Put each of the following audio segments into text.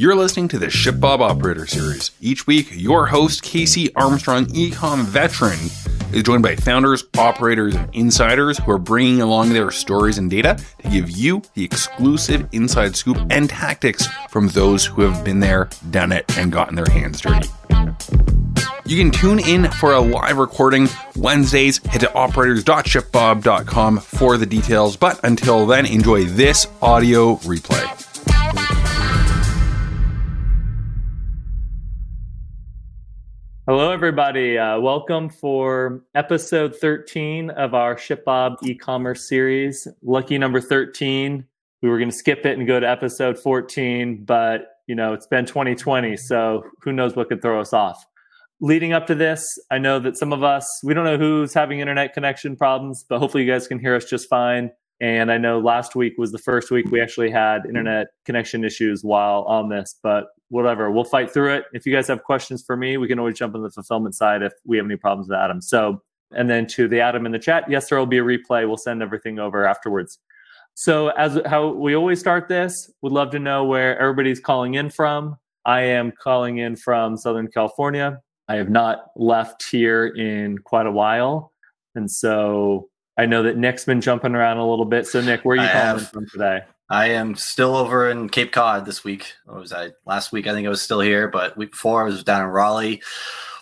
You're listening to the ShipBob Operator Series. Each week, your host, Casey Armstrong, ecom veteran, is joined by founders, operators, and insiders who are bringing along their stories and data to give you the exclusive inside scoop and tactics from those who have been there, done it, and gotten their hands dirty. You can tune in for a live recording Wednesdays. Head to operators.shipbob.com for the details. But until then, enjoy this audio replay. Hello, everybody. Uh, welcome for episode 13 of our ShipBob e-commerce series. Lucky number 13. We were going to skip it and go to episode 14, but you know it's been 2020, so who knows what could throw us off. Leading up to this, I know that some of us we don't know who's having internet connection problems, but hopefully you guys can hear us just fine. And I know last week was the first week we actually had internet connection issues while on this, but whatever, we'll fight through it. If you guys have questions for me, we can always jump on the fulfillment side if we have any problems with Adam. So, and then to the Adam in the chat, yes, there will be a replay. We'll send everything over afterwards. So, as how we always start this, would love to know where everybody's calling in from. I am calling in from Southern California. I have not left here in quite a while. And so I know that Nick's been jumping around a little bit. So, Nick, where are you I calling have, from today? I am still over in Cape Cod this week. What was I last week? I think I was still here, but week before I was down in Raleigh.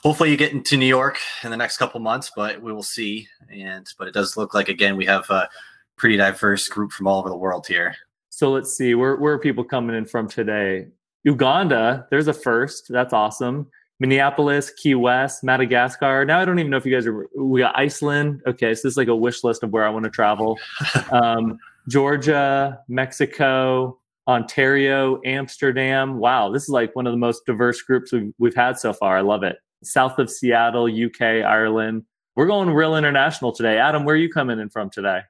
Hopefully, you get into New York in the next couple months, but we will see. And but it does look like again we have a pretty diverse group from all over the world here. So let's see where where are people coming in from today? Uganda, there's a first. That's awesome. Minneapolis, Key West, Madagascar. Now I don't even know if you guys are. We got Iceland. Okay, so this is like a wish list of where I want to travel. Um, Georgia, Mexico, Ontario, Amsterdam. Wow, this is like one of the most diverse groups we've, we've had so far. I love it. South of Seattle, UK, Ireland. We're going real international today. Adam, where are you coming in from today?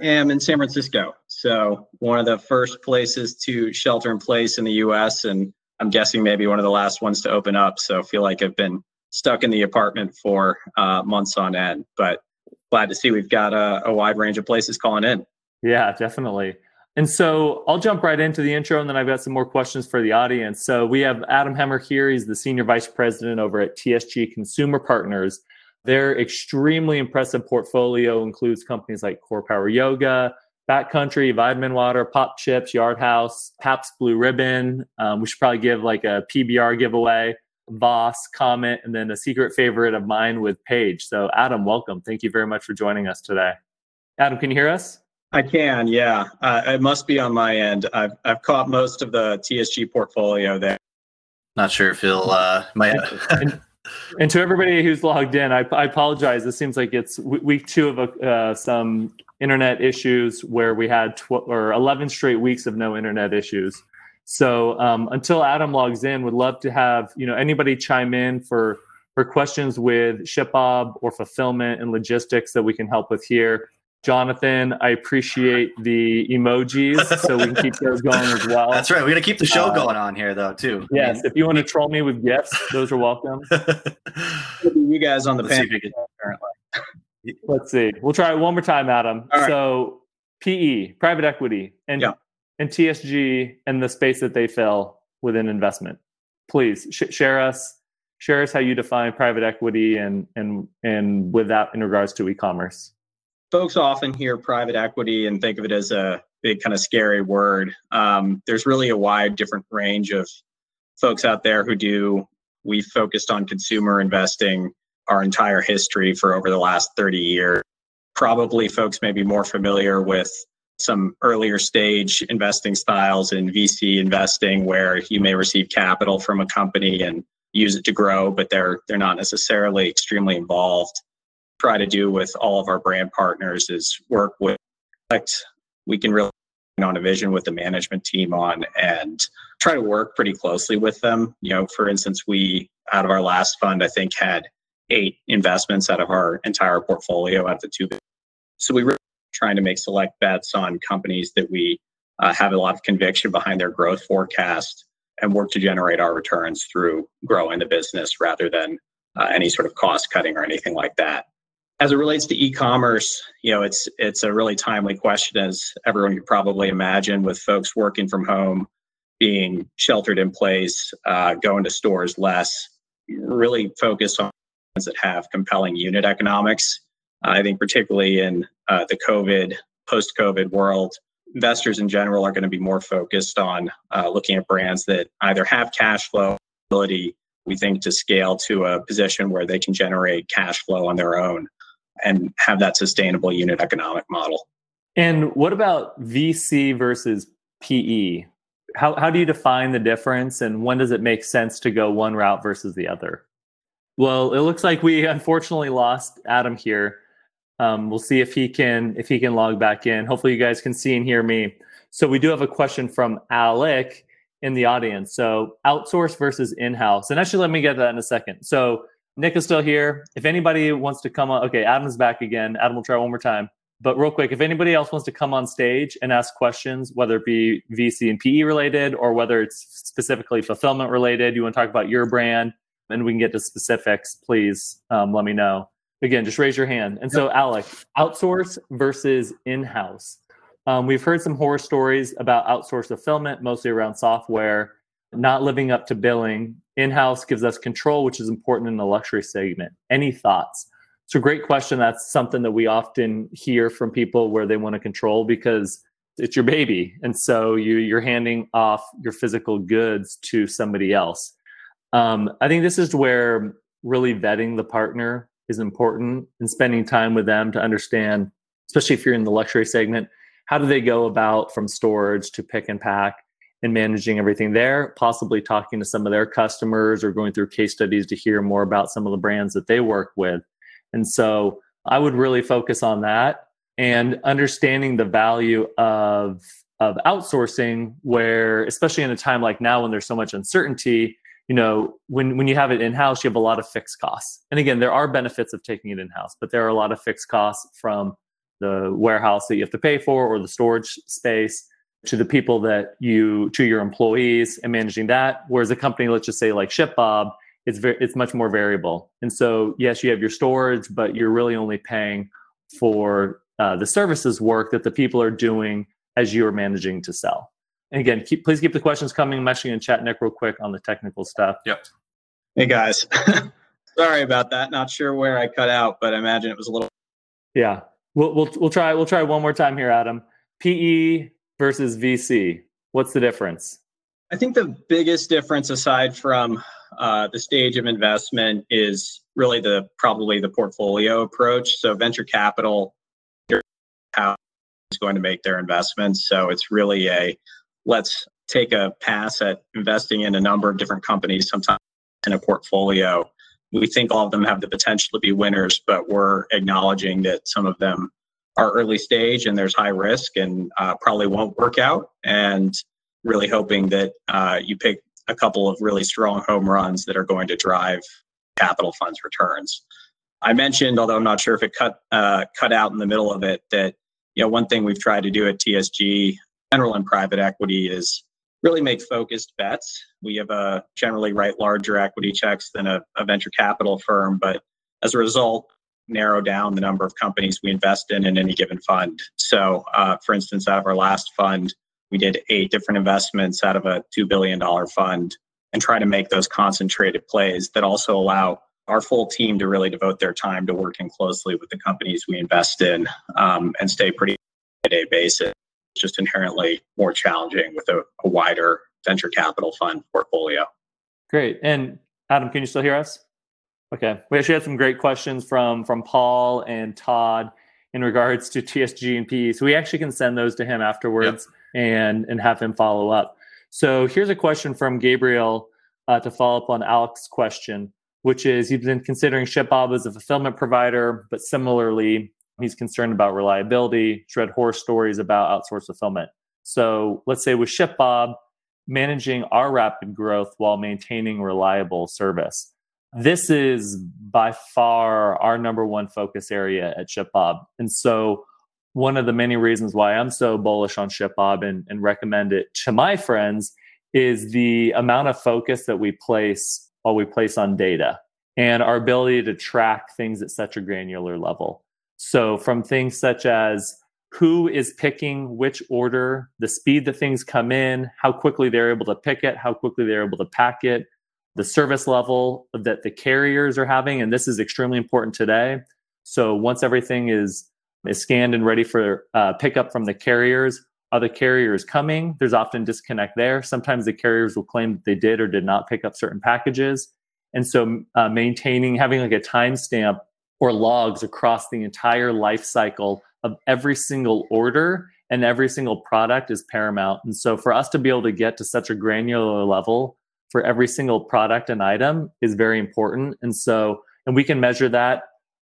I am in San Francisco. So, one of the first places to shelter in place in the US. And I'm guessing maybe one of the last ones to open up. So feel like I've been stuck in the apartment for uh, months on end. But glad to see we've got a, a wide range of places calling in. Yeah, definitely. And so I'll jump right into the intro and then I've got some more questions for the audience. So we have Adam Hemmer here. He's the Senior Vice President over at TSG Consumer Partners. Their extremely impressive portfolio includes companies like Core Power Yoga, Backcountry, Vitamin Water, Pop Chips, Yard House, Pabst Blue Ribbon. Um, we should probably give like a PBR giveaway, Voss, Comet, and then a secret favorite of mine with Paige. So, Adam, welcome. Thank you very much for joining us today. Adam, can you hear us? I can, yeah. Uh, it must be on my end. I've I've caught most of the TSG portfolio there. Not sure if he'll uh, my. and, and, to everybody who's logged in, I, I apologize. It seems like it's week two of uh, some internet issues where we had tw- or 11 straight weeks of no internet issues. So um, until Adam logs in, would love to have you know anybody chime in for for questions with ShipBob or fulfillment and logistics that we can help with here. Jonathan, I appreciate the emojis, so we can keep those going as well. That's right. We're gonna keep the show uh, going on here, though, too. Yes, I mean, if you want to troll me with gifts, those are welcome. you guys on the panel currently. Let's see. We'll try it one more time, Adam. Right. So PE, private equity, and yeah. and TSG and the space that they fill within investment. Please sh- share us share us how you define private equity and and and with that in regards to e-commerce. Folks often hear private equity and think of it as a big kind of scary word. Um, there's really a wide different range of folks out there who do. We focused on consumer investing our entire history for over the last 30 years. Probably folks may be more familiar with some earlier stage investing styles in VC investing where you may receive capital from a company and use it to grow, but they're they're not necessarily extremely involved. Try to do with all of our brand partners is work with we can really on a vision with the management team on and try to work pretty closely with them. You know, for instance, we out of our last fund, I think had eight investments out of our entire portfolio out of the two. So we were trying to make select bets on companies that we uh, have a lot of conviction behind their growth forecast and work to generate our returns through growing the business rather than uh, any sort of cost cutting or anything like that. As it relates to e-commerce, you know, it's it's a really timely question, as everyone could probably imagine, with folks working from home being sheltered in place, uh, going to stores less, really focus on that have compelling unit economics. I think, particularly in uh, the COVID, post COVID world, investors in general are going to be more focused on uh, looking at brands that either have cash flow ability, we think, to scale to a position where they can generate cash flow on their own and have that sustainable unit economic model. And what about VC versus PE? How, how do you define the difference and when does it make sense to go one route versus the other? Well, it looks like we unfortunately lost Adam here. Um, we'll see if he can if he can log back in. Hopefully, you guys can see and hear me. So we do have a question from Alec in the audience. So outsource versus in-house, and actually, let me get that in a second. So Nick is still here. If anybody wants to come on, okay, Adam's back again. Adam will try one more time. But real quick, if anybody else wants to come on stage and ask questions, whether it be VC and PE related or whether it's specifically fulfillment related, you want to talk about your brand, and we can get to specifics, please um, let me know. Again, just raise your hand. And so, Alec, outsource versus in house. Um, we've heard some horror stories about outsourced fulfillment, mostly around software, not living up to billing. In house gives us control, which is important in the luxury segment. Any thoughts? It's a great question. That's something that we often hear from people where they want to control because it's your baby. And so you, you're handing off your physical goods to somebody else. Um, I think this is where really vetting the partner is important and spending time with them to understand, especially if you're in the luxury segment, how do they go about from storage to pick and pack and managing everything there, possibly talking to some of their customers or going through case studies to hear more about some of the brands that they work with. And so I would really focus on that and understanding the value of of outsourcing where especially in a time like now when there's so much uncertainty you know when when you have it in house you have a lot of fixed costs. And again there are benefits of taking it in house but there are a lot of fixed costs from the warehouse that you have to pay for or the storage space to the people that you to your employees and managing that. Whereas a company let's just say like shipbob it's very it's much more variable. And so yes you have your storage but you're really only paying for uh, the services work that the people are doing as you are managing to sell and again, keep, please keep the questions coming. I'm actually going to chat Nick real quick on the technical stuff. Yep. Hey guys, sorry about that. Not sure where I cut out, but I imagine it was a little. Yeah, we'll we'll we'll try we'll try one more time here, Adam. PE versus VC. What's the difference? I think the biggest difference, aside from uh, the stage of investment, is really the probably the portfolio approach. So venture capital, how is going to make their investments. So it's really a let's take a pass at investing in a number of different companies, sometimes in a portfolio. We think all of them have the potential to be winners, but we're acknowledging that some of them are early stage and there's high risk and uh, probably won't work out. And really hoping that uh, you pick a couple of really strong home runs that are going to drive capital funds returns. I mentioned, although I'm not sure if it cut uh, cut out in the middle of it, that you know one thing we've tried to do at TSG general in private equity is really make focused bets. We have a generally write larger equity checks than a, a venture capital firm, but as a result, narrow down the number of companies we invest in in any given fund. So, uh, for instance, out of our last fund, we did eight different investments out of a $2 billion fund and try to make those concentrated plays that also allow our full team to really devote their time to working closely with the companies we invest in um, and stay pretty day basis just inherently more challenging with a, a wider venture capital fund portfolio. Great. And Adam, can you still hear us? Okay. We actually had some great questions from from Paul and Todd in regards to TSG and PE. So we actually can send those to him afterwards yep. and and have him follow up. So here's a question from Gabriel uh, to follow up on Alex's question, which is he's been considering ShipBob as a fulfillment provider, but similarly He's concerned about reliability, read horror stories about outsourced fulfillment. So let's say with ShipBob, managing our rapid growth while maintaining reliable service. This is by far our number one focus area at ShipBob. And so one of the many reasons why I'm so bullish on ShipBob and, and recommend it to my friends is the amount of focus that we place while we place on data and our ability to track things at such a granular level. So, from things such as who is picking which order, the speed that things come in, how quickly they're able to pick it, how quickly they're able to pack it, the service level that the carriers are having. And this is extremely important today. So once everything is, is scanned and ready for uh, pickup from the carriers, are the carriers coming? There's often disconnect there. Sometimes the carriers will claim that they did or did not pick up certain packages. And so uh, maintaining, having like a timestamp or logs across the entire life cycle of every single order and every single product is paramount. And so for us to be able to get to such a granular level for every single product and item is very important. And so, and we can measure that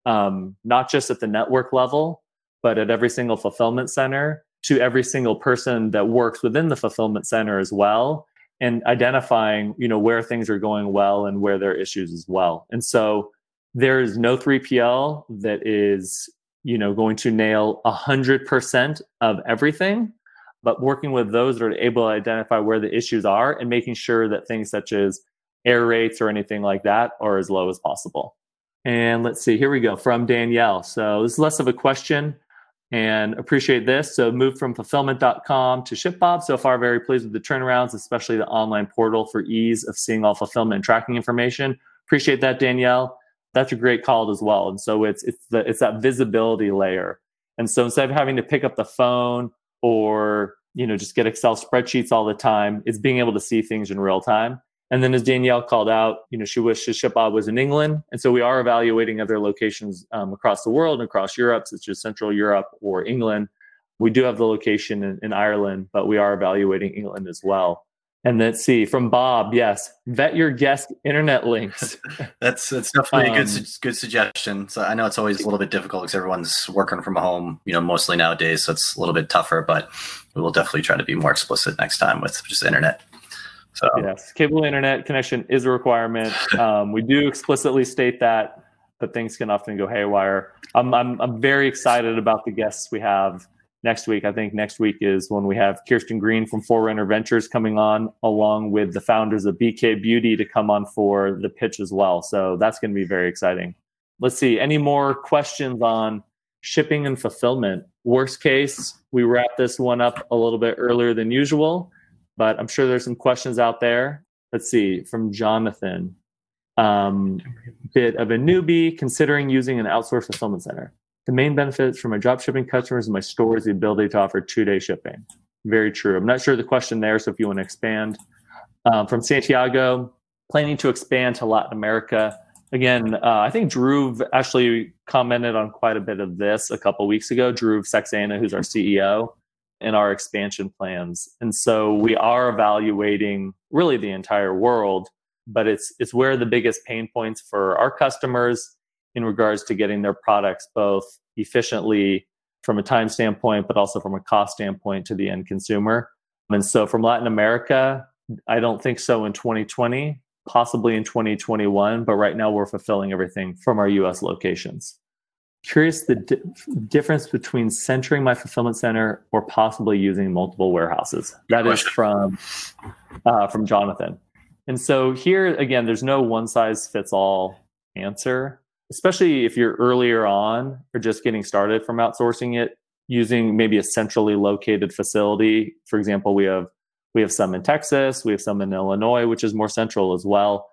um, not just at the network level, but at every single fulfillment center to every single person that works within the fulfillment center as well and identifying you know where things are going well and where there are issues as well and so there is no 3pl that is you know going to nail 100% of everything but working with those that are able to identify where the issues are and making sure that things such as error rates or anything like that are as low as possible and let's see here we go from danielle so this is less of a question and appreciate this. So moved from fulfillment.com to ShipBob. So far, very pleased with the turnarounds, especially the online portal for ease of seeing all fulfillment and tracking information. Appreciate that, Danielle. That's a great call as well. And so it's it's the it's that visibility layer. And so instead of having to pick up the phone or you know just get Excel spreadsheets all the time, it's being able to see things in real time. And then, as Danielle called out, you know, she wishes ShipBob was in England, and so we are evaluating other locations um, across the world and across Europe, such as Central Europe or England. We do have the location in, in Ireland, but we are evaluating England as well. And let's see from Bob. Yes, vet your guest internet links. that's that's definitely um, a good um, good suggestion. So I know it's always a little bit difficult because everyone's working from home, you know, mostly nowadays. So it's a little bit tougher, but we will definitely try to be more explicit next time with just internet. So yes, cable internet connection is a requirement. Um, we do explicitly state that, but things can often go haywire. I'm, I'm I'm very excited about the guests we have next week. I think next week is when we have Kirsten Green from Forerunner Ventures coming on, along with the founders of BK Beauty to come on for the pitch as well. So that's going to be very exciting. Let's see. Any more questions on shipping and fulfillment? Worst case, we wrap this one up a little bit earlier than usual but I'm sure there's some questions out there. Let's see from Jonathan. Um, bit of a newbie considering using an outsourced fulfillment center. The main benefits for my drop shipping customers and my store is the ability to offer two day shipping. Very true. I'm not sure the question there, so if you want to expand. Um, from Santiago, planning to expand to Latin America. Again, uh, I think Dhruv actually commented on quite a bit of this a couple weeks ago. Dhruv Saxena, who's our CEO, in our expansion plans. And so we are evaluating really the entire world, but it's it's where the biggest pain points for our customers in regards to getting their products both efficiently from a time standpoint, but also from a cost standpoint to the end consumer. And so from Latin America, I don't think so in 2020, possibly in 2021, but right now we're fulfilling everything from our US locations curious the di- difference between centering my fulfillment center or possibly using multiple warehouses. That is from uh, from Jonathan. And so here again, there's no one size fits all answer, especially if you're earlier on or just getting started from outsourcing it using maybe a centrally located facility. For example, we have we have some in Texas, we have some in Illinois, which is more central as well.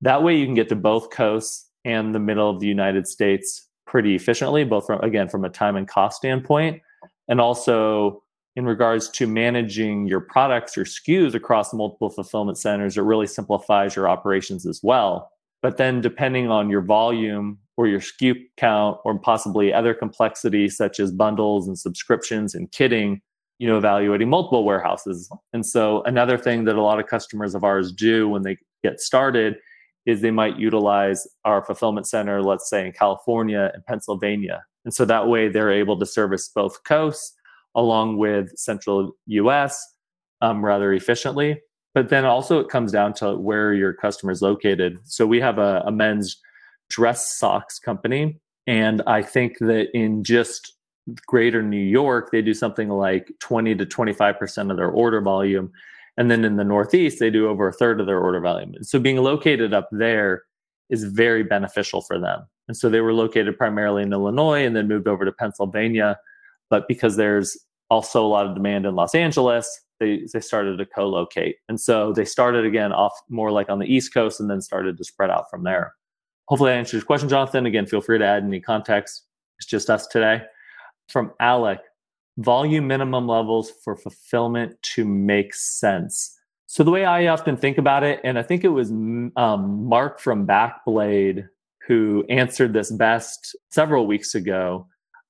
That way you can get to both coasts and the middle of the United States pretty efficiently, both from again from a time and cost standpoint, and also in regards to managing your products or SKUs across multiple fulfillment centers, it really simplifies your operations as well. But then, depending on your volume or your SKU count, or possibly other complexities such as bundles and subscriptions and kitting, you know, evaluating multiple warehouses. And so, another thing that a lot of customers of ours do when they get started is they might utilize our fulfillment center, let's say in California and Pennsylvania. And so that way they're able to service both coasts along with central US um, rather efficiently. But then also it comes down to where your customer is located. So we have a, a men's dress socks company. And I think that in just greater New York, they do something like 20 to 25% of their order volume and then in the Northeast, they do over a third of their order volume. So being located up there is very beneficial for them. And so they were located primarily in Illinois and then moved over to Pennsylvania. but because there's also a lot of demand in Los Angeles, they they started to co-locate, and so they started again off more like on the East Coast, and then started to spread out from there. Hopefully, I answered your question, Jonathan. Again, feel free to add any context. It's just us today. From Alec, volume minimum levels for fulfillment to make sense. So the way I often think about it, and I think it was um, Mark from Backblade who answered this best several weeks ago,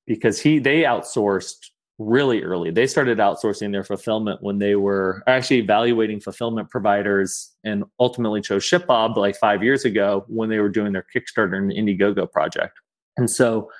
because he they outsourced really early. They started outsourcing their fulfillment when they were actually evaluating fulfillment providers and ultimately chose ShipBob like five years ago when they were doing their Kickstarter and Indiegogo project. And so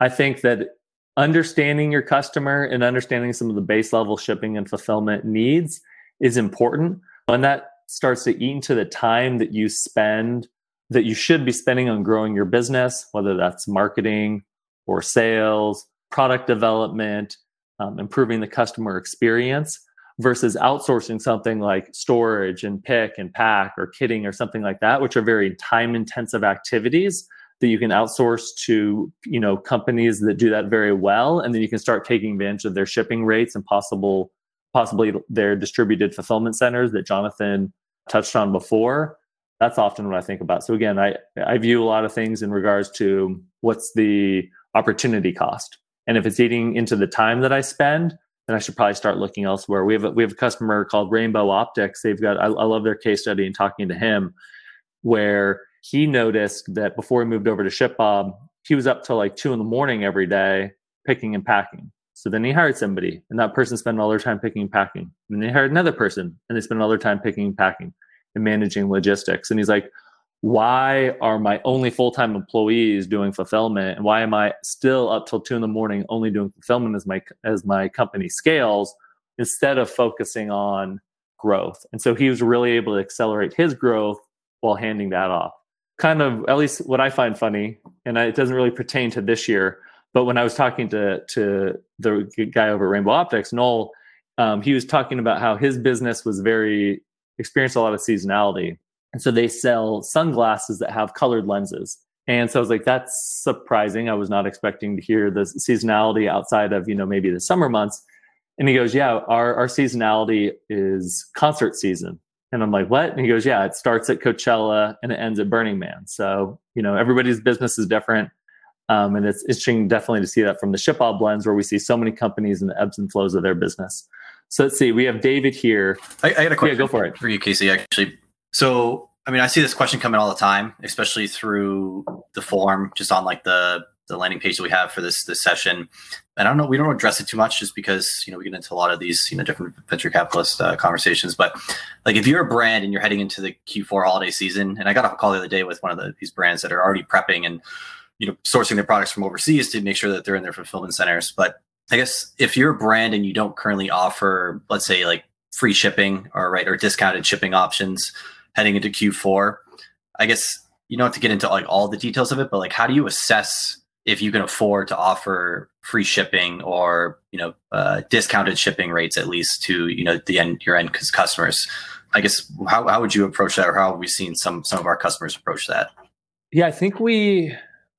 I think that understanding your customer and understanding some of the base level shipping and fulfillment needs is important. And that starts to eat into the time that you spend that you should be spending on growing your business, whether that's marketing or sales, product development, um, improving the customer experience versus outsourcing something like storage and pick and pack or kitting or something like that, which are very time intensive activities that you can outsource to you know companies that do that very well. And then you can start taking advantage of their shipping rates and possible possibly their distributed fulfillment centers that jonathan touched on before. That's often what i think about. So again i i view a lot of things in regards to what's the opportunity cost and if it's eating into the time that I spend, then I should probably start looking elsewhere. We have a, we have a customer called Rainbow Optics. They've got I, I love their case study and talking to him, where he noticed that before he moved over to ShipBob, he was up till like two in the morning every day picking and packing. So then he hired somebody, and that person spent all their time picking and packing. And then he hired another person, and they spent all their time picking and packing and managing logistics. And he's like, why are my only full-time employees doing fulfillment? And why am i still up till two in the morning only doing fulfillment as my as my company scales instead of focusing on growth? And so he was really able to accelerate his growth while handing that off. Kind of at least what i find funny and it doesn't really pertain to this year but when i was talking to to the guy over at rainbow optics noel um, he was talking about how his business was very experienced a lot of seasonality and so they sell sunglasses that have colored lenses. And so I was like, that's surprising. I was not expecting to hear the seasonality outside of, you know, maybe the summer months. And he goes, yeah, our, our seasonality is concert season. And I'm like, what? And he goes, yeah, it starts at Coachella and it ends at Burning Man. So, you know, everybody's business is different. Um, and it's interesting definitely to see that from the ShipBob lens where we see so many companies and the ebbs and flows of their business. So let's see, we have David here. I, I got a question yeah, go for, it. for you, Casey, actually. So, I mean, I see this question coming all the time, especially through the form, just on like the the landing page that we have for this this session. And I don't know, we don't address it too much, just because you know we get into a lot of these you know different venture capitalist uh, conversations. But like, if you're a brand and you're heading into the Q4 holiday season, and I got off a call the other day with one of the, these brands that are already prepping and you know sourcing their products from overseas to make sure that they're in their fulfillment centers. But I guess if you're a brand and you don't currently offer, let's say, like free shipping or right or discounted shipping options heading into Q4. I guess you don't have to get into like all the details of it, but like how do you assess if you can afford to offer free shipping or you know uh, discounted shipping rates at least to you know the end your end customers? I guess how how would you approach that, or how have we seen some some of our customers approach that? Yeah, I think we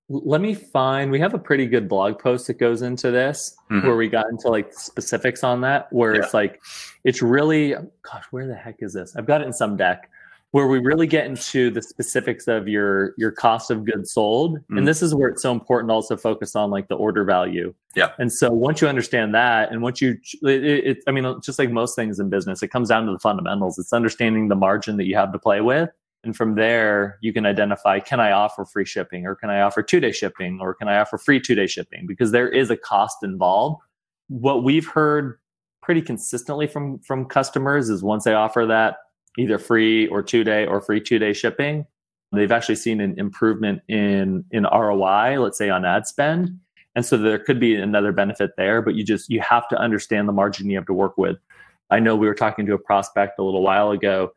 let me find we have a pretty good blog post that goes into this mm-hmm. where we got into like specifics on that where yeah. it's like it's really gosh where the heck is this i've got it in some deck where we really get into the specifics of your your cost of goods sold. Mm. and this is where it's so important to also focus on like the order value. Yeah. And so once you understand that and once you it, it, i mean just like most things in business it comes down to the fundamentals. It's understanding the margin that you have to play with. And from there you can identify can i offer free shipping or can i offer two day shipping or can i offer free two day shipping? Because there is a cost involved. What we've heard pretty consistently from from customers is once they offer that either free or two day or free two day shipping. They've actually seen an improvement in in ROI, let's say on ad spend. And so there could be another benefit there, but you just you have to understand the margin you have to work with. I know we were talking to a prospect a little while ago.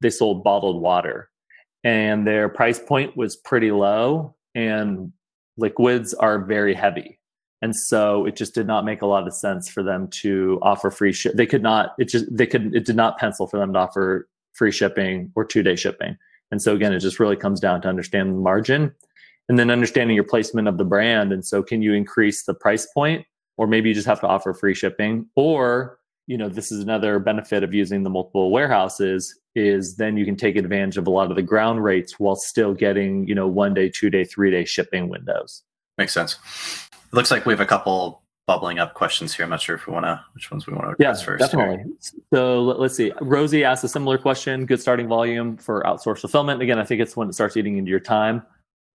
They sold bottled water and their price point was pretty low and liquids are very heavy. And so it just did not make a lot of sense for them to offer free ship. They could not, it just, they could, it did not pencil for them to offer free shipping or two day shipping. And so again, it just really comes down to understanding the margin and then understanding your placement of the brand. And so can you increase the price point or maybe you just have to offer free shipping, or you know this is another benefit of using the multiple warehouses is then you can take advantage of a lot of the ground rates while still getting you know one day two day three day shipping windows makes sense it looks like we have a couple bubbling up questions here i'm not sure if we want to which ones we want to address yeah, first definitely here. so let's see rosie asked a similar question good starting volume for outsourced fulfillment again i think it's when it starts eating into your time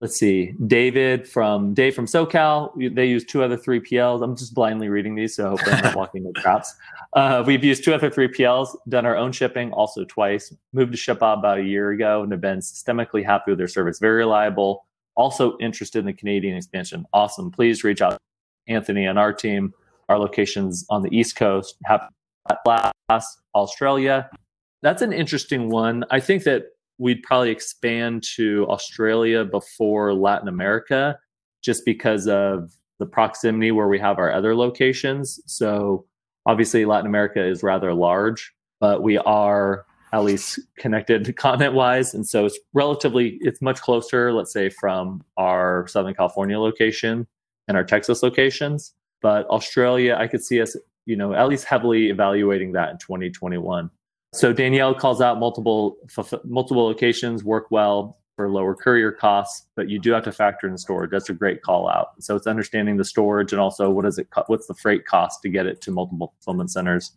let's see, David from Dave from SoCal. They use two other 3PLs. I'm just blindly reading these, so hopefully I'm not walking the traps. Uh, we've used two other 3PLs, done our own shipping also twice, moved to ShipBob about a year ago and have been systemically happy with their service. Very reliable. Also interested in the Canadian expansion. Awesome. Please reach out Anthony and our team. Our locations on the East Coast have last Australia. That's an interesting one. I think that we'd probably expand to Australia before Latin America just because of the proximity where we have our other locations. So obviously Latin America is rather large, but we are at least connected continent wise. And so it's relatively, it's much closer, let's say from our Southern California location and our Texas locations. But Australia, I could see us, you know, at least heavily evaluating that in 2021. So Danielle calls out multiple multiple locations work well for lower courier costs, but you do have to factor in storage. That's a great call out. So it's understanding the storage and also what is it what's the freight cost to get it to multiple fulfillment centers.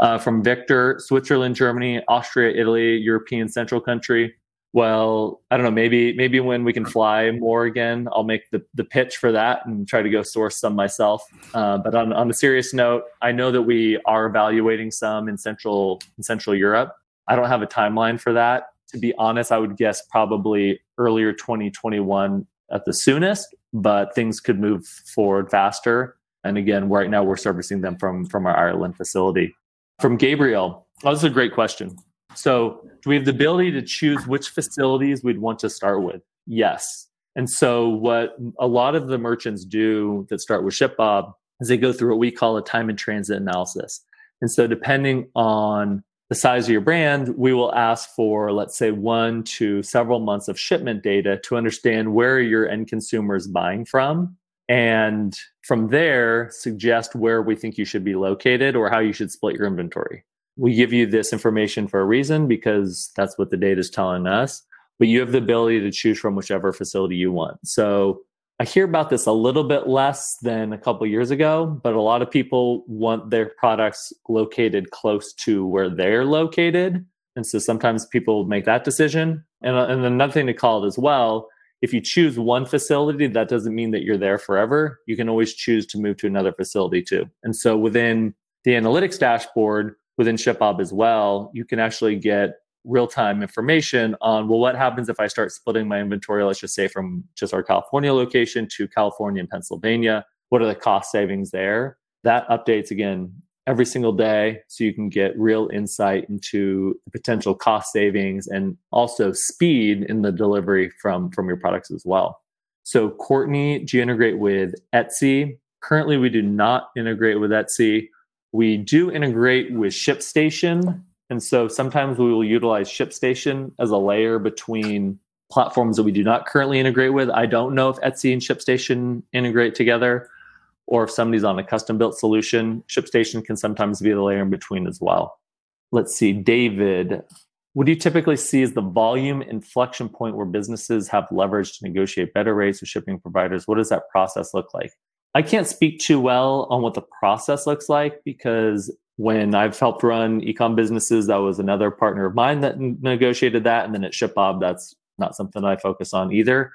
Uh, from Victor, Switzerland, Germany, Austria, Italy, European Central country well, I don't know, maybe maybe when we can fly more again, I'll make the, the pitch for that and try to go source some myself. Uh, but on, on a serious note, I know that we are evaluating some in central in Central Europe. I don't have a timeline for that. To be honest, I would guess probably earlier 2021 at the soonest, but things could move forward faster. And again, right now we're servicing them from from our Ireland facility. From Gabriel, oh, this is a great question. So, do we have the ability to choose which facilities we'd want to start with? Yes. And so, what a lot of the merchants do that start with ShipBob is they go through what we call a time and transit analysis. And so, depending on the size of your brand, we will ask for, let's say, one to several months of shipment data to understand where your end consumer is buying from. And from there, suggest where we think you should be located or how you should split your inventory we give you this information for a reason because that's what the data is telling us but you have the ability to choose from whichever facility you want. So i hear about this a little bit less than a couple years ago but a lot of people want their products located close to where they're located. And so sometimes people make that decision. And, and another thing to call it as well if you choose one facility that doesn't mean that you're there forever. You can always choose to move to another facility too. And so within the analytics dashboard within ShipBob as well, you can actually get real time information on well, what happens if I start splitting my inventory, let's just say from just our California location to California and Pennsylvania? What are the cost savings there? That updates again every single day so you can get real insight into the potential cost savings and also speed in the delivery from from your products as well so courtney do you integrate with etsy currently we do not integrate with etsy we do integrate with ShipStation. And so sometimes we will utilize ShipStation as a layer between platforms that we do not currently integrate with. I don't know if Etsy and ShipStation integrate together or if somebody's on a custom built solution. ShipStation can sometimes be the layer in between as well. Let's see, David. What do you typically see as the volume inflection point where businesses have leverage to negotiate better rates with shipping providers? What does that process look like? I can't speak too well on what the process looks like because when I've helped run ecom businesses, that was another partner of mine that negotiated that. And then at ShipBob, that's not something I focus on either.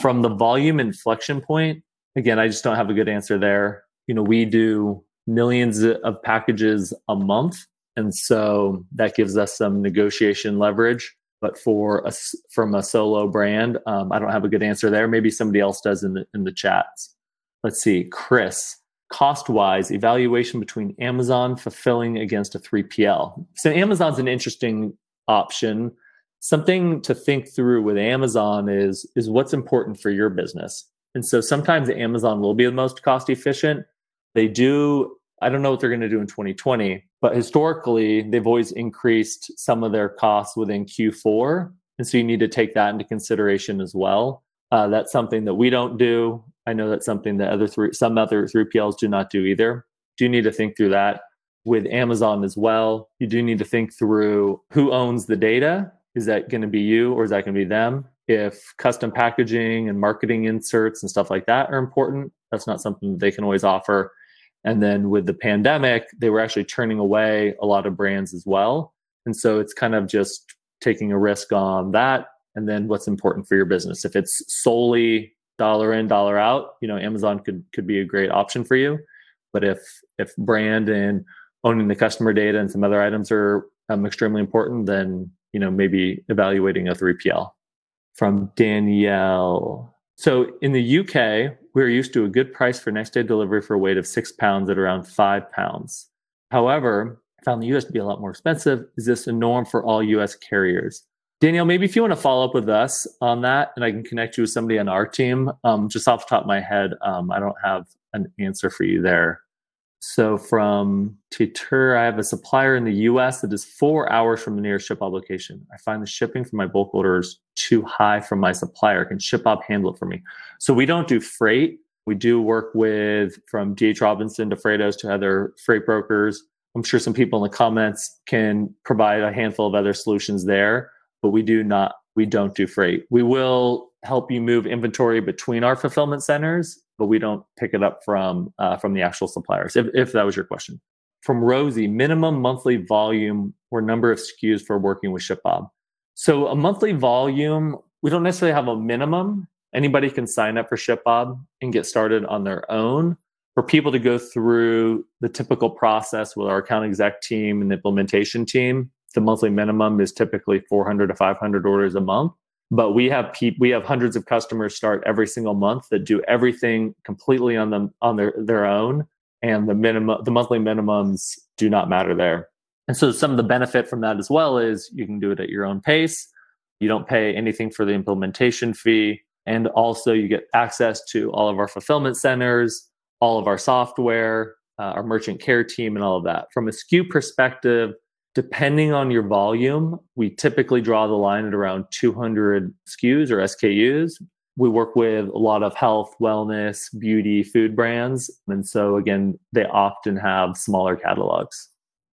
From the volume inflection point, again, I just don't have a good answer there. You know, we do millions of packages a month. And so that gives us some negotiation leverage. But for us from a solo brand, um, I don't have a good answer there. Maybe somebody else does in the in the chats let's see, Chris, cost wise, evaluation between Amazon fulfilling against a 3PL. So Amazon's an interesting option. Something to think through with Amazon is, is what's important for your business. And so sometimes Amazon will be the most cost efficient. They do, I don't know what they're going to do in 2020, but historically, they've always increased some of their costs within Q4. And so you need to take that into consideration as well. Uh, that's something that we don't do I know that's something that other three, some other 3PLs do not do either. Do you need to think through that. With Amazon as well, you do need to think through who owns the data. Is that going to be you or is that going to be them? If custom packaging and marketing inserts and stuff like that are important, that's not something that they can always offer. And then with the pandemic, they were actually turning away a lot of brands as well. And so it's kind of just taking a risk on that. And then what's important for your business. If it's solely dollar in, dollar out, you know, Amazon could could be a great option for you. But if if brand and owning the customer data and some other items are um, extremely important, then you know maybe evaluating a 3PL. From Danielle. So in the UK, we're used to a good price for next day delivery for a weight of six pounds at around five pounds. However, I found the US to be a lot more expensive. Is this a norm for all US carriers? Danielle, maybe if you want to follow up with us on that and I can connect you with somebody on our team, um, just off the top of my head, um, I don't have an answer for you there. So from Titur, I have a supplier in the US that is four hours from the nearest ShipBob location. I find the shipping for my bulk orders too high from my supplier. Can ShipBob handle it for me? So we don't do freight. We do work with from C.H. Robinson to Freightos to other freight brokers. I'm sure some people in the comments can provide a handful of other solutions there, but we do not, we don't do freight. We will help you move inventory between our fulfillment centers, but we don't pick it up from uh, from the actual suppliers. If, if that was your question. From Rosie, minimum monthly volume or number of SKUs for working with ShipBob. So a monthly volume, we don't necessarily have a minimum. Anybody can sign up for ShipBob and get started on their own for people to go through the typical process with our account exec team and implementation team, the monthly minimum is typically 400 to 500 orders a month. But we have pe- we have hundreds of customers start every single month that do everything completely on them on their, their own, and the minimum the monthly minimums do not matter there. And so some of the benefit from that as well is you can do it at your own pace. You don't pay anything for the implementation fee, and also you get access to all of our fulfillment centers all of our software, uh, our merchant care team, and all of that. From a SKU perspective, depending on your volume, we typically draw the line at around 200 SKUs or SKUs. We work with a lot of health, wellness, beauty, food brands. And so, again, they often have smaller catalogs.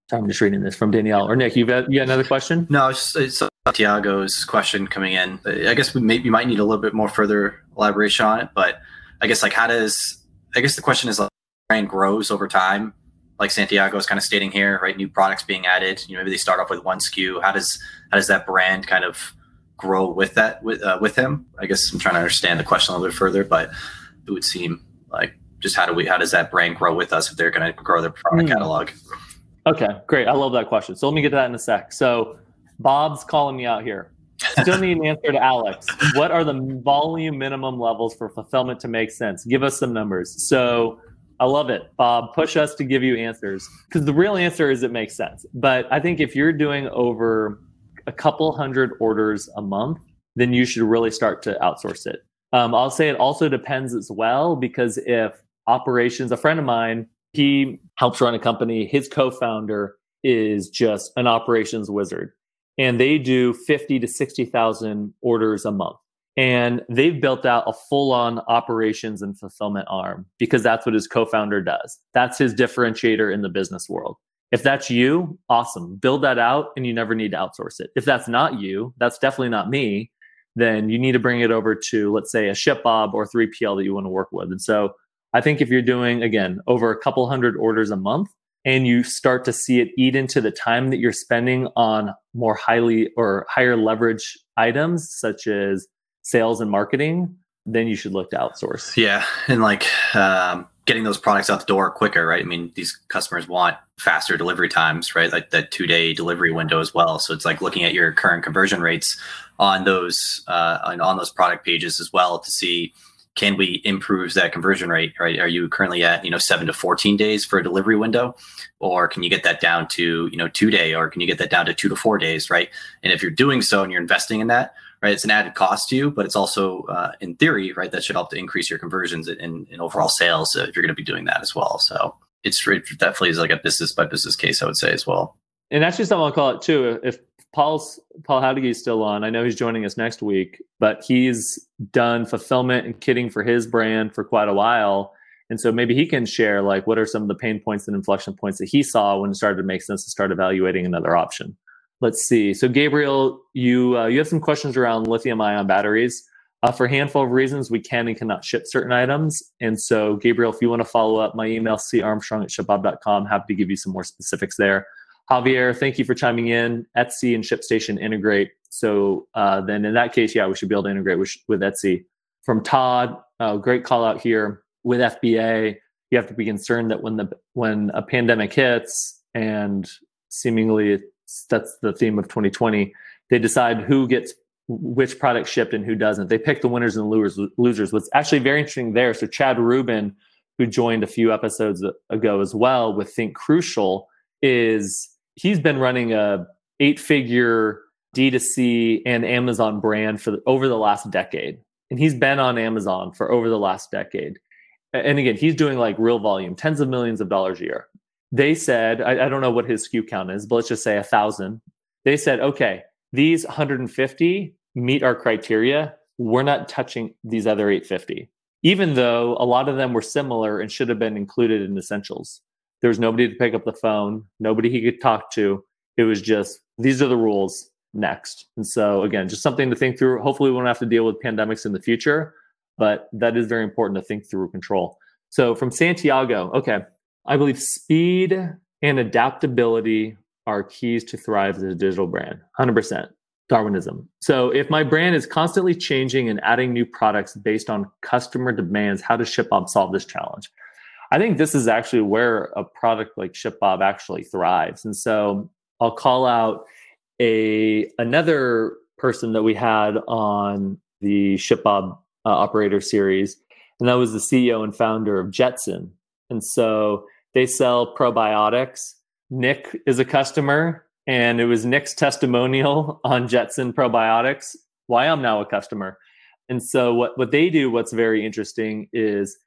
So I'm just reading this from Danielle. Or Nick, you've got, you got another question? No, it's, it's Tiago's question coming in. I guess we, may, we might need a little bit more further elaboration on it, but I guess like how does I guess the question is like brand grows over time, like Santiago is kind of stating here, right? New products being added. You know, maybe they start off with one SKU. How does how does that brand kind of grow with that with uh, with him? I guess I'm trying to understand the question a little bit further, but it would seem like just how do we how does that brand grow with us if they're going to grow their product mm. catalog? Okay, great. I love that question. So let me get to that in a sec. So Bob's calling me out here. Still need an answer to Alex. What are the volume minimum levels for fulfillment to make sense? Give us some numbers. So I love it, Bob. Push us to give you answers because the real answer is it makes sense. But I think if you're doing over a couple hundred orders a month, then you should really start to outsource it. Um, I'll say it also depends as well because if operations, a friend of mine, he helps run a company, his co founder is just an operations wizard and they do 50 to 60,000 orders a month. And they've built out a full on operations and fulfillment arm because that's what his co founder does. That's his differentiator in the business world. If that's you, awesome. Build that out and you never need to outsource it. If that's not you, that's definitely not me, then you need to bring it over to, let's say, a ShipBob or 3PL that you want to work with. And so I think if you're doing, again, over a couple hundred orders a month, and you start to see it eat into the time that you're spending on more highly or higher leverage items such as sales and marketing then you should look to outsource. Yeah and like um, getting those products out the door quicker right? I mean these customers want faster delivery times right? Like that two day delivery window as well. So it's like looking at your current conversion rates on those uh, on, on those product pages as well to see can we improve that conversion rate right? Are you currently at you know 7 to 14 days for a delivery window? Or can you get that down to you know 2 day or can you get that down to 2 to 4 days right? And if you're doing so and you're investing in that right it's an added cost to you but it's also uh, in theory right that should help to increase your conversions and, overall sales if you're going to be doing that as well so it's it definitely is like a business by business case i would say as well and actually, something i'll call it too if Paul's Paul is still on. I know he's joining us next week, but he's done fulfillment and kitting for his brand for quite a while. And so maybe he can share like what are some of the pain points and inflection points that he saw when it started to make sense to start evaluating another option. Let's see. So Gabriel, you uh, you have some questions around lithium ion batteries. Uh, for a handful of reasons, we can and cannot ship certain items. And so, Gabriel, if you want to follow up, my email, carmstrong at shipbob.com. Happy to give you some more specifics there. Javier, thank you for chiming in. Etsy and ShipStation integrate. So uh, then in that case, yeah, we should be able to integrate with, with Etsy. From Todd, uh, great call out here with FBA. You have to be concerned that when the when a pandemic hits and seemingly that's the theme of 2020, they decide who gets which product shipped and who doesn't. They pick the winners and the losers. What's actually very interesting there. So Chad Rubin, who joined a few episodes ago as well with Think Crucial, is he's been running a eight figure D2C and Amazon brand for the, over the last decade. And he's been on Amazon for over the last decade. And again, he's doing like real volume, tens of millions of dollars a year. They said, I, I don't know what his SKU count is, but let's just say a thousand. They said, okay, these 150 meet our criteria. We're not touching these other 850, even though a lot of them were similar and should have been included in essentials. There was nobody to pick up the phone, nobody he could talk to. It was just, these are the rules next. And so, again, just something to think through. Hopefully, we won't have to deal with pandemics in the future, but that is very important to think through control. So, from Santiago, okay, I believe speed and adaptability are keys to thrive as a digital brand. 100%. Darwinism. So, if my brand is constantly changing and adding new products based on customer demands, how does ShipBob solve this challenge? I think this is actually where a product like ShipBob actually thrives. And so I'll call out a another person that we had on the ShipBob uh, operator series, and that was the CEO and founder of Jetson. And so they sell probiotics. Nick is a customer, and it was Nick's testimonial on Jetson probiotics why I'm now a customer. And so what what they do, what's very interesting is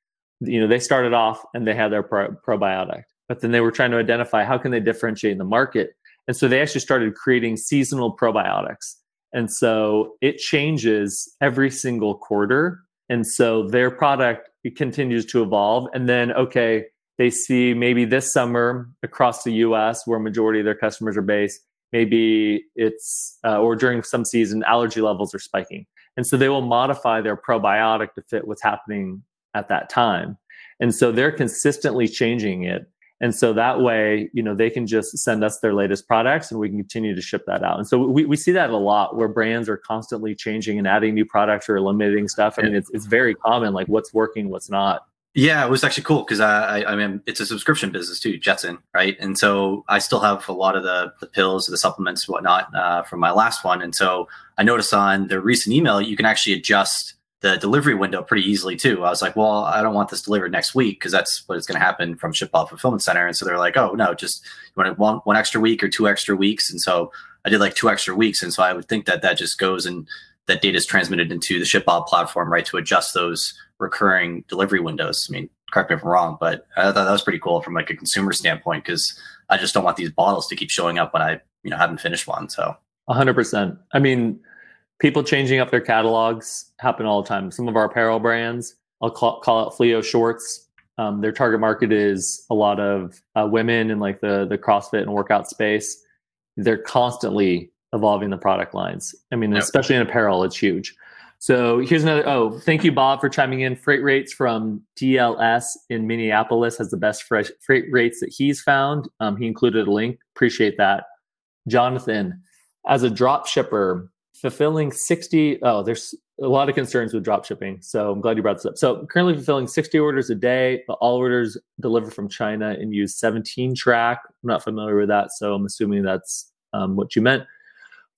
you know they started off and they had their pro- probiotic but then they were trying to identify how can they differentiate in the market and so they actually started creating seasonal probiotics and so it changes every single quarter and so their product continues to evolve and then okay they see maybe this summer across the us where majority of their customers are based maybe it's uh, or during some season allergy levels are spiking and so they will modify their probiotic to fit what's happening at that time. And so they're consistently changing it. And so that way, you know, they can just send us their latest products and we can continue to ship that out. And so we, we see that a lot where brands are constantly changing and adding new products or eliminating stuff. I mean, it's, it's very common, like what's working, what's not. Yeah, it was actually cool because I, I, I, mean, it's a subscription business too, Jetson, right? And so I still have a lot of the the pills, the supplements, whatnot uh, from my last one. And so I noticed on the recent email, you can actually adjust the delivery window pretty easily too. I was like, well, I don't want this delivered next week because that's what it's going to happen from ShipBob Fulfillment Center. And so they're like, oh no, just you want one one extra week or two extra weeks. And so I did like two extra weeks. And so I would think that that just goes and that data is transmitted into the ShipBob platform, right, to adjust those recurring delivery windows. I mean, correct me if I'm wrong, but I thought that was pretty cool from like a consumer standpoint because I just don't want these bottles to keep showing up when I you know haven't finished one. So. 100%. I mean, people changing up their catalogs happen all the time. Some of our apparel brands, I'll call, call out Fleo Shorts. Um, their target market is a lot of uh, women in like the the CrossFit and workout space. They're constantly evolving the product lines. I mean, yep. especially in apparel, it's huge. So here's another. Oh, thank you, Bob, for chiming in. Freight rates from DLS in Minneapolis has the best freight rates that he's found. Um, he included a link. Appreciate that. Jonathan, as a drop shipper, fulfilling 60 oh there's a lot of concerns with drop shipping so i'm glad you brought this up so currently fulfilling 60 orders a day but all orders deliver from china and use 17 track i'm not familiar with that so i'm assuming that's um, what you meant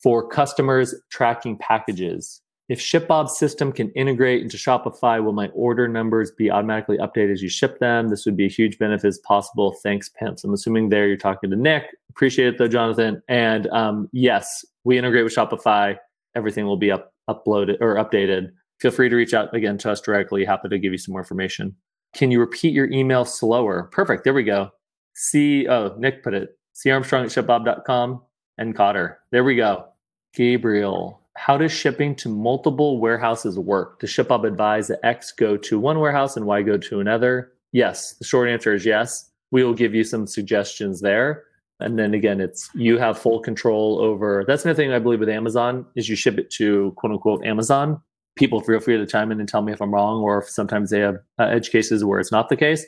for customers tracking packages if ShipBob's system can integrate into Shopify, will my order numbers be automatically updated as you ship them? This would be a huge benefit as possible. Thanks, Pimps. I'm assuming there you're talking to Nick. Appreciate it though, Jonathan. And um, yes, we integrate with Shopify everything will be up uploaded or updated. Feel free to reach out again to us directly. Happy to give you some more information. Can you repeat your email slower? Perfect. There we go. See, oh, Nick put it. C Armstrong at shipbob.com. and Cotter. There we go. Gabriel, how does shipping to multiple warehouses work? Does ShipBob advise that X go to one warehouse and Y go to another? Yes. The short answer is yes. We will give you some suggestions there. And then again, it's you have full control over. That's another thing I believe with Amazon is you ship it to quote unquote Amazon. People feel free to chime in and tell me if I'm wrong, or if sometimes they have uh, edge cases where it's not the case.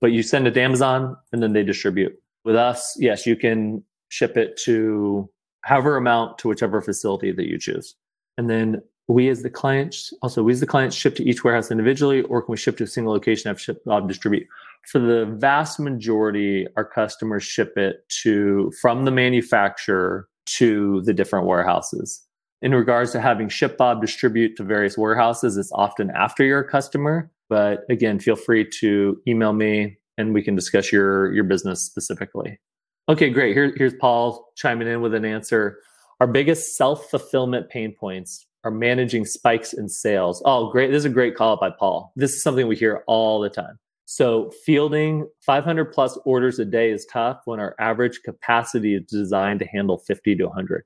But you send it to Amazon and then they distribute. With us, yes, you can ship it to however amount to whichever facility that you choose. And then we as the client, also we as the client ship to each warehouse individually, or can we ship to a single location have ship uh, distribute? For the vast majority, our customers ship it to from the manufacturer to the different warehouses. In regards to having ShipBob distribute to various warehouses, it's often after you're customer. But again, feel free to email me and we can discuss your your business specifically. Okay, great. Here, here's Paul chiming in with an answer. Our biggest self fulfillment pain points are managing spikes in sales. Oh, great. This is a great call up by Paul. This is something we hear all the time. So, fielding 500 plus orders a day is tough when our average capacity is designed to handle 50 to 100.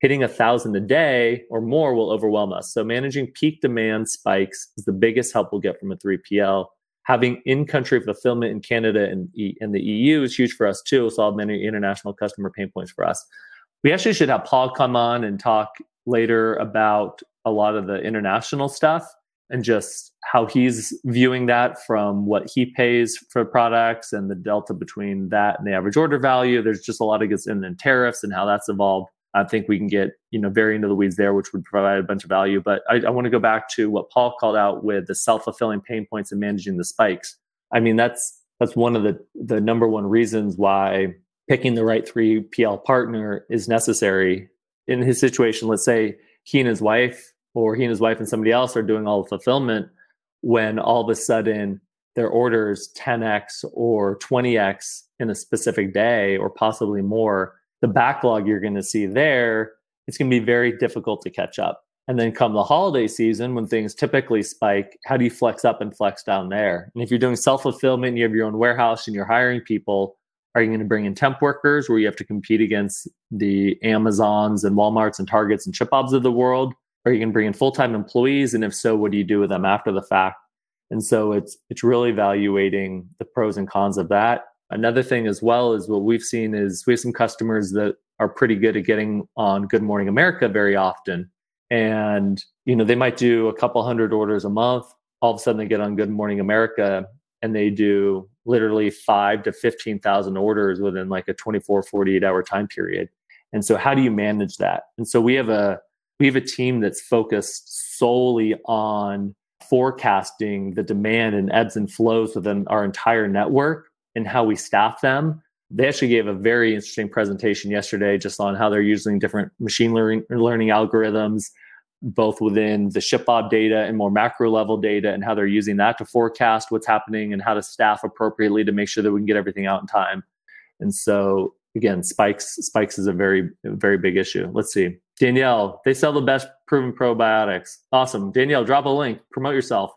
Hitting a thousand a day or more will overwhelm us. So, managing peak demand spikes is the biggest help we'll get from a 3PL having in-country fulfillment in Canada and, e- and the EU is huge for us too. Solve many international customer pain points for us. We actually should have Paul come on and talk later about a lot of the international stuff and just how he's viewing that from what he pays for products and the delta between that and the average order value. There's just a lot of gets in and tariffs and how that's evolved. I think we can get you know very into the weeds there, which would provide a bunch of value. But I, I want to go back to what Paul called out with the self fulfilling pain points and managing the spikes. I mean, that's that's one of the the number one reasons why picking the right three PL partner is necessary in his situation. Let's say he and his wife, or he and his wife and somebody else are doing all the fulfillment. When all of a sudden their orders 10x or 20x in a specific day, or possibly more the backlog you're going to see there, it's going to be very difficult to catch up. And then come the holiday season when things typically spike, how do you flex up and flex down there? And if you're doing self fulfillment you have your own warehouse and you're hiring people, are you going to bring in temp workers where you have to compete against the Amazons and Walmarts and Targets and ShipBobs of the world? Are you going to bring in full time employees? And if so, what do you do with them after the fact? And so it's it's really evaluating the pros and cons of that Another thing as well is what we've seen is we have some customers that are pretty good at getting on Good Morning America very often. And, you know, they might do a couple hundred orders a month. All of a sudden they get on Good Morning America and they do literally five to 15,000 orders within like a 24, 48 hour time period. And so how do you manage that? And so we have a, we have a team that's focused solely on forecasting the demand and ebbs and flows within our entire network and how we staff them. They actually gave a very interesting presentation yesterday just on how they're using different machine learning, learning algorithms, both within the ShipBob data and more macro level data, and how they're using that to forecast what's happening and how to staff appropriately to make sure that we can get everything out in time. And so, again, spikes spikes is a very very big issue. Let's see. Danielle, they sell the best proven probiotics. Awesome. Danielle, drop a link, promote yourself.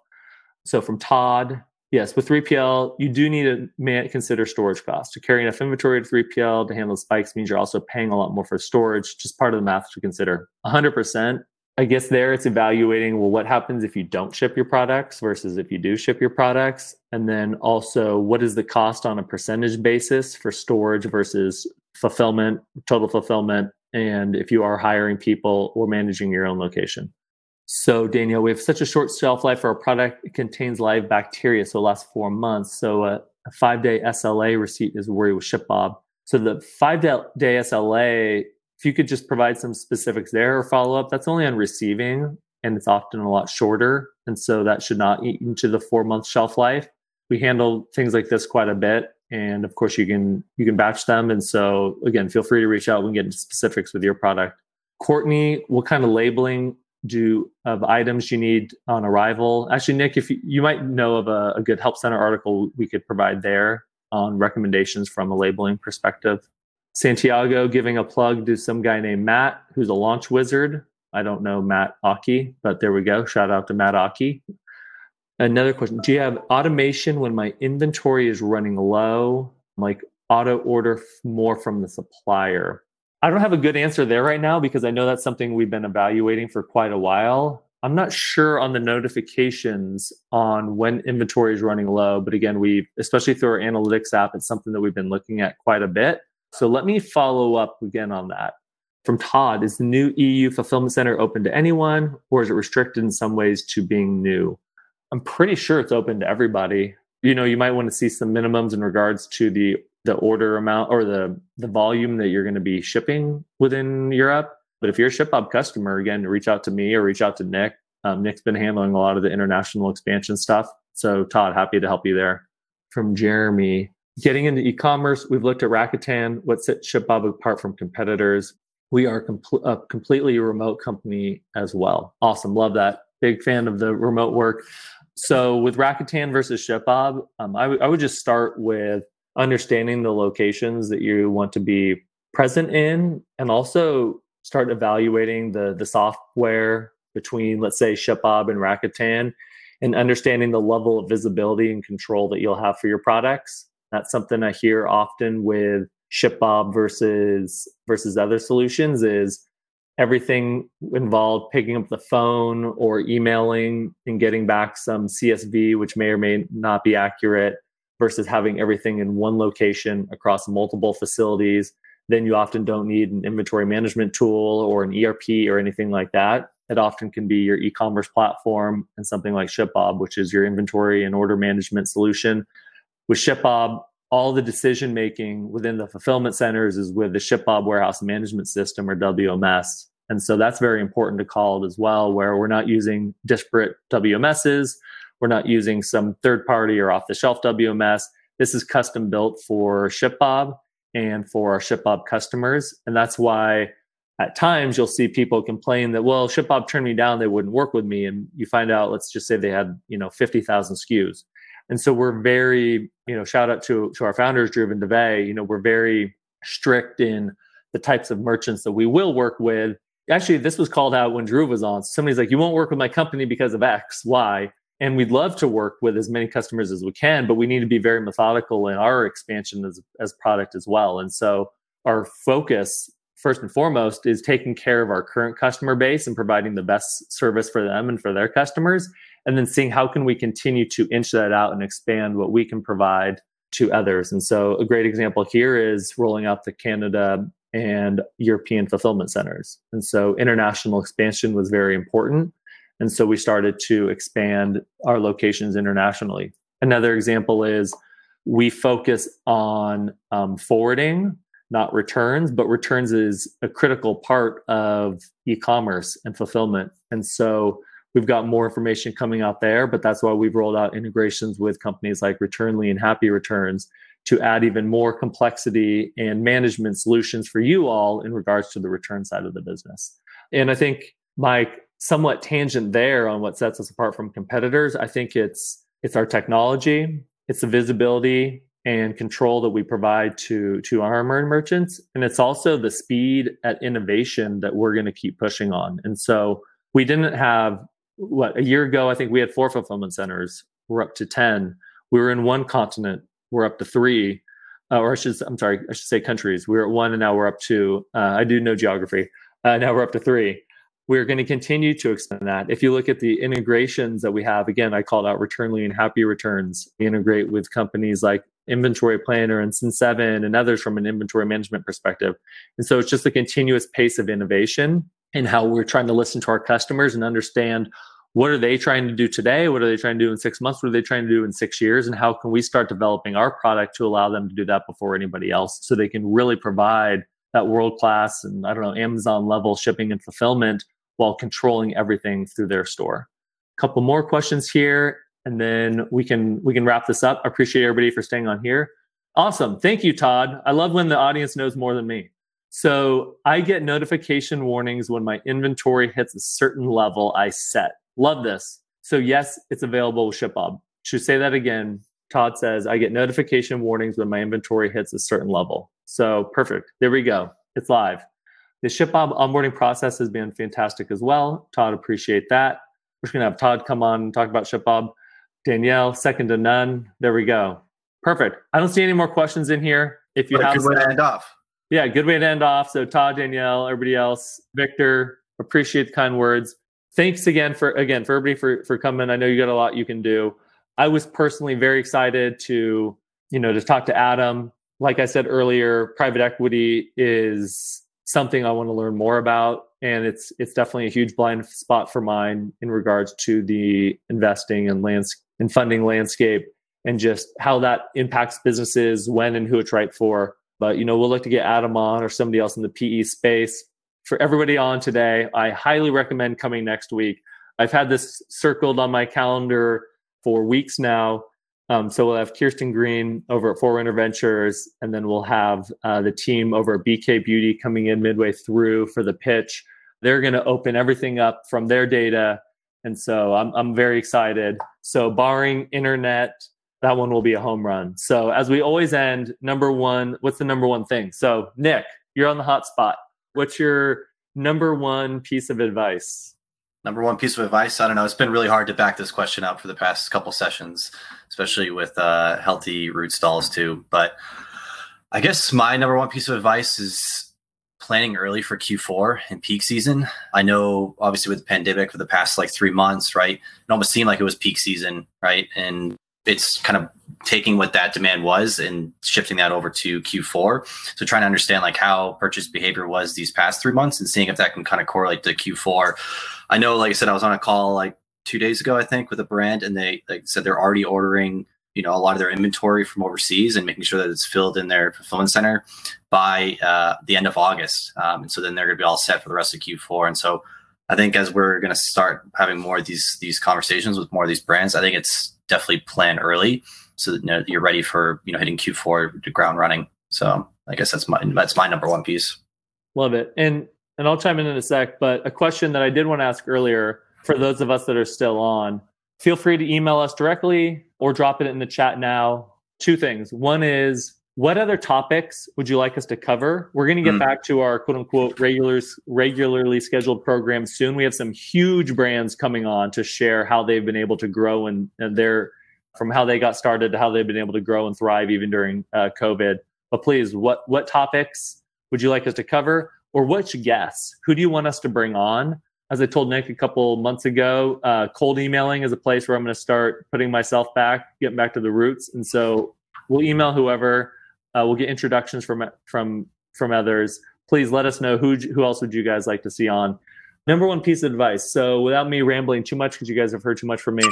So from Todd, Yes, with 3PL, you do need to man- consider storage costs. To carry enough inventory at 3PL to handle spikes means you're also paying a lot more for storage. Just part of the math to consider. 100%. I guess there it's evaluating well, what happens if you don't ship your products versus if you do ship your products? And then also, what is the cost on a percentage basis for storage versus fulfillment, total fulfillment? And if you are hiring people or managing your own location. So, Daniel, we have such a short shelf life for our product. It contains live bacteria, so it lasts four months. So, uh, a five day SLA receipt is where we ship Bob. So, the five day SLA, if you could just provide some specifics there or follow up, that's only on receiving, and it's often a lot shorter. And so, that should not eat into the four month shelf life. We handle things like this quite a bit. And of course, you can you can batch them. And so, again, feel free to reach out. We can get into specifics with your product. Courtney, what kind of labeling do of items you need on arrival. Actually, Nick, if you, you might know of a, a, good help center article we could provide there on recommendations from a labeling perspective. Santiago giving a plug to some guy named Matt, who's a launch wizard. I don't know Matt Aki, but there we go. Shout out to Matt Aki. Another question: Do you have automation when my inventory is running low, like auto order more from the supplier? I don't have a good answer there right now because I know that's something we've been evaluating for quite a while. I'm not sure on the notifications on when inventory is running low, but again, we especially through our analytics app, it's something that we've been looking at quite a bit. So let me follow up again on that. From Todd, is the new EU fulfillment center open to anyone, or is it restricted in some ways to being new? I'm pretty sure it's open to everybody. You know, you might want to see some minimums in regards to the the order amount or the the volume that you're going to be shipping within Europe. But if you're a ShipBob customer, again, reach out to me or reach out to Nick. Um, Nick's been handling a lot of the international expansion stuff. So, Todd, happy to help you there. From Jeremy, getting into e-commerce, we've looked at Rakuten. What sets ShipBob apart from competitors? We are com- a completely remote company as well. Awesome, love that. Big fan of the remote work. So, with Rakuten versus ShipBob, um, I, w- I would just start with understanding the locations that you want to be present in, and also start evaluating the the software between let's say ShipBob and Rakuten and understanding the level of visibility and control that you'll have for your products. That's something I hear often with ShipBob versus versus other solutions is everything involved picking up the phone or emailing and getting back some CSV which may or may not be accurate versus having everything in one location across multiple facilities then you often don't need an inventory management tool or an ERP or anything like that. It often can be your e-commerce platform and something like ShipBob, which is your inventory and order management solution. With ShipBob, all the decision making within the fulfillment centers is with the ShipBob warehouse management system or WMS. And so that's very important to call it as well, where we're not using disparate WMSs. We're not using some third party or off the shelf WMS. This is custom built for ShipBob and for our ShipBob customers. And that's why at times you'll see people complain that, well, ShipBob turned me down, they wouldn't work with me. And you find out, let's just say they had, you know, 50,000 SKUs. And so we're very, you know, shout out to, to our founders, Dhruv and Divey, you know, we're very strict in the types of merchants that we will work with. Actually, this was called out when Dhruv was on. Somebody's like, you won't work with my company because of X, Y and we'd love to work with as many customers as we can but we need to be very methodical in our expansion as, as product as well. And so our focus first and foremost is taking care of our current customer base and providing the best service for them and for their customers and then seeing how can we continue to inch that out and expand what we can provide to others. And so a great example here is rolling out the canada and european fulfillment centers. And so international expansion was very important and so we started to expand our locations internationally. Another example is we focus on um, forwarding, not returns, but returns is a critical part of e commerce and fulfillment. And so we've got more information coming out there, but that's why we've rolled out integrations with companies like Returnly and Happy Returns to add even more complexity and management solutions for you all in regards to the return side of the business. And I think, Mike, somewhat tangent there on what sets us apart from competitors. I think it's it's our technology, it's the visibility and control that we provide to to our merchants, and it's also the speed at innovation that we're going to keep pushing on. And so we didn't have what a year ago. I think we had four fulfillment centers. We're up to ten. We were in one continent. We're up to three. Uh, or I should, I'm sorry, I should say countries. We are at one, and now we're up to. Uh, I do know geography. Uh, now we're up to three we're going to continue to expand that. If you look at the integrations that we have, again, I called out Returnly and Happy Returns. We integrate with companies like Inventory Planner and Cin7 and others from an inventory management perspective. And so it's just a continuous pace of innovation and how we're trying to listen to our customers and understand what are they trying to do today? What are they trying to do in six months? What are they trying to do in six years? And how can we start developing our product to allow them to do that before anybody else so they can really provide that world class and I don't know, Amazon level shipping and fulfillment while controlling everything through their store. A couple more questions here, and then we can we can wrap this up. I appreciate everybody for staying on here. Awesome. Thank you, Todd. I love when the audience knows more than me. So I get notification warnings when my inventory hits a certain level I set. Love this. So yes, it's available with ShipBob. Should say that again. Todd says I get notification warnings when my inventory hits a certain level. So perfect. There we go. It's live. The ShipBob onboarding process has been fantastic as well. Todd, appreciate that. We're just going to have Todd come on and talk about ShipBob. Danielle, second to none. There we go. Perfect. I don't see any more questions in here. If you what have, good way to end off. Yeah, good way to end off. So Todd, Danielle, everybody else, Victor, appreciate the kind words. Thanks again for again for everybody for for coming. I know you got a lot you can do. I was personally very excited to you know to talk to Adam. Like I said earlier, private equity is something I want to learn more about, and it's it's definitely a huge blind spot for mine in regards to the investing and lands and funding landscape and just how that impacts businesses, when and who it's right for. But you know, we'll look to get Adam on or somebody else in the PE space. For everybody on today, I highly recommend coming next week. I've had this circled on my calendar for weeks now. Um, so we'll have Kirsten Green over at Forerunner Ventures, and then we'll have uh, the team over at BK Beauty coming in midway through for the pitch. They're going to open everything up from their data, and so I'm I'm very excited. So barring internet that one will be a home run. So as we always end, number one, what's the number one thing? So Nick, you're on the hot spot. What's your number one piece of advice? Number one piece of advice. I don't know. It's been really hard to back this question up for the past couple sessions, especially with uh, Healthy Roots Dolls too. But I guess my number one piece of advice is planning early for Q4 and peak season. I know obviously with the pandemic for the past like three months, right? It almost seemed like it was peak season, right? And it's kind of taking what that demand was and shifting that over to Q4. So trying to understand like how purchase behavior was these past three months and seeing if that can kind of correlate to Q4. I know, like I said, I was on a call like two days ago, I think, with a brand, and they like said they're already ordering, you know, a lot of their inventory from overseas and making sure that it's filled in their fulfillment center by uh, the end of August. Um, and so then they're going to be all set for the rest of Q4. And so I think as we're going to start having more of these these conversations with more of these brands, I think it's definitely plan early so that you know, you're ready for you know hitting Q4 to ground running. So I guess that's my that's my number one piece. Love it, and and I'll chime in in a sec. But a question that I did want to ask earlier for those of us that are still on, feel free to email us directly or drop it in the chat now. Two things. One is what other topics would you like us to cover? We're going to get mm. back to our quote unquote regulars regularly scheduled program soon. We have some huge brands coming on to share how they've been able to grow and, and their from how they got started to how they've been able to grow and thrive even during uh, COVID. But please, what what topics would you like us to cover, or which guests? Who do you want us to bring on? As I told Nick a couple months ago, uh, cold emailing is a place where I'm going to start putting myself back, getting back to the roots. And so we'll email whoever uh, we'll get introductions from from from others. Please let us know who who else would you guys like to see on. Number one piece of advice. So without me rambling too much, because you guys have heard too much from me,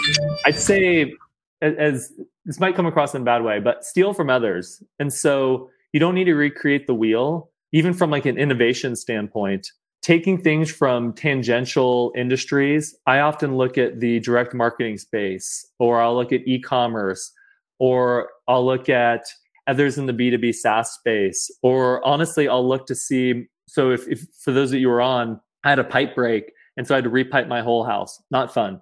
I'd say as, as this might come across in a bad way, but steal from others. And so you don't need to recreate the wheel, even from like an innovation standpoint taking things from tangential industries, I often look at the direct marketing space, or I'll look at e commerce, or I'll look at others in the B2B SaaS space. Or honestly, I'll look to see. So if, if for those that you were on, I had a pipe break. And so I had to repipe my whole house. Not fun.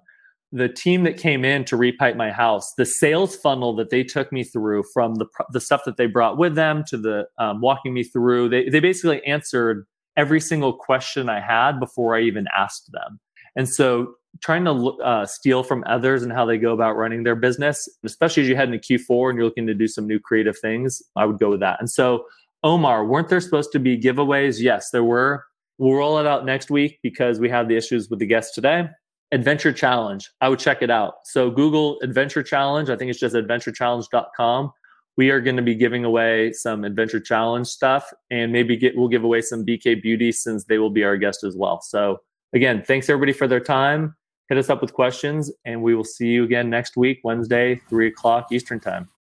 The team that came in to repipe my house, the sales funnel that they took me through from the, the stuff that they brought with them to the um, walking me through, they, they basically answered every single question I had before I even asked them. And so trying to uh, steal from others and how they go about running their business, especially as you head into Q4 and you're looking to do some new creative things, I would go with that. And so, Omar, weren't there supposed to be giveaways? Yes, there were. We'll roll it out next week because we have the issues with the guests today. Adventure Challenge, I would check it out. So, Google Adventure Challenge. I think it's just adventurechallenge.com. We are going to be giving away some Adventure Challenge stuff and maybe get, we'll give away some BK Beauty since they will be our guest as well. So, again, thanks everybody for their time hit us up with questions, and we will see you again next week, Wednesday, 3 o'clock Eastern Time.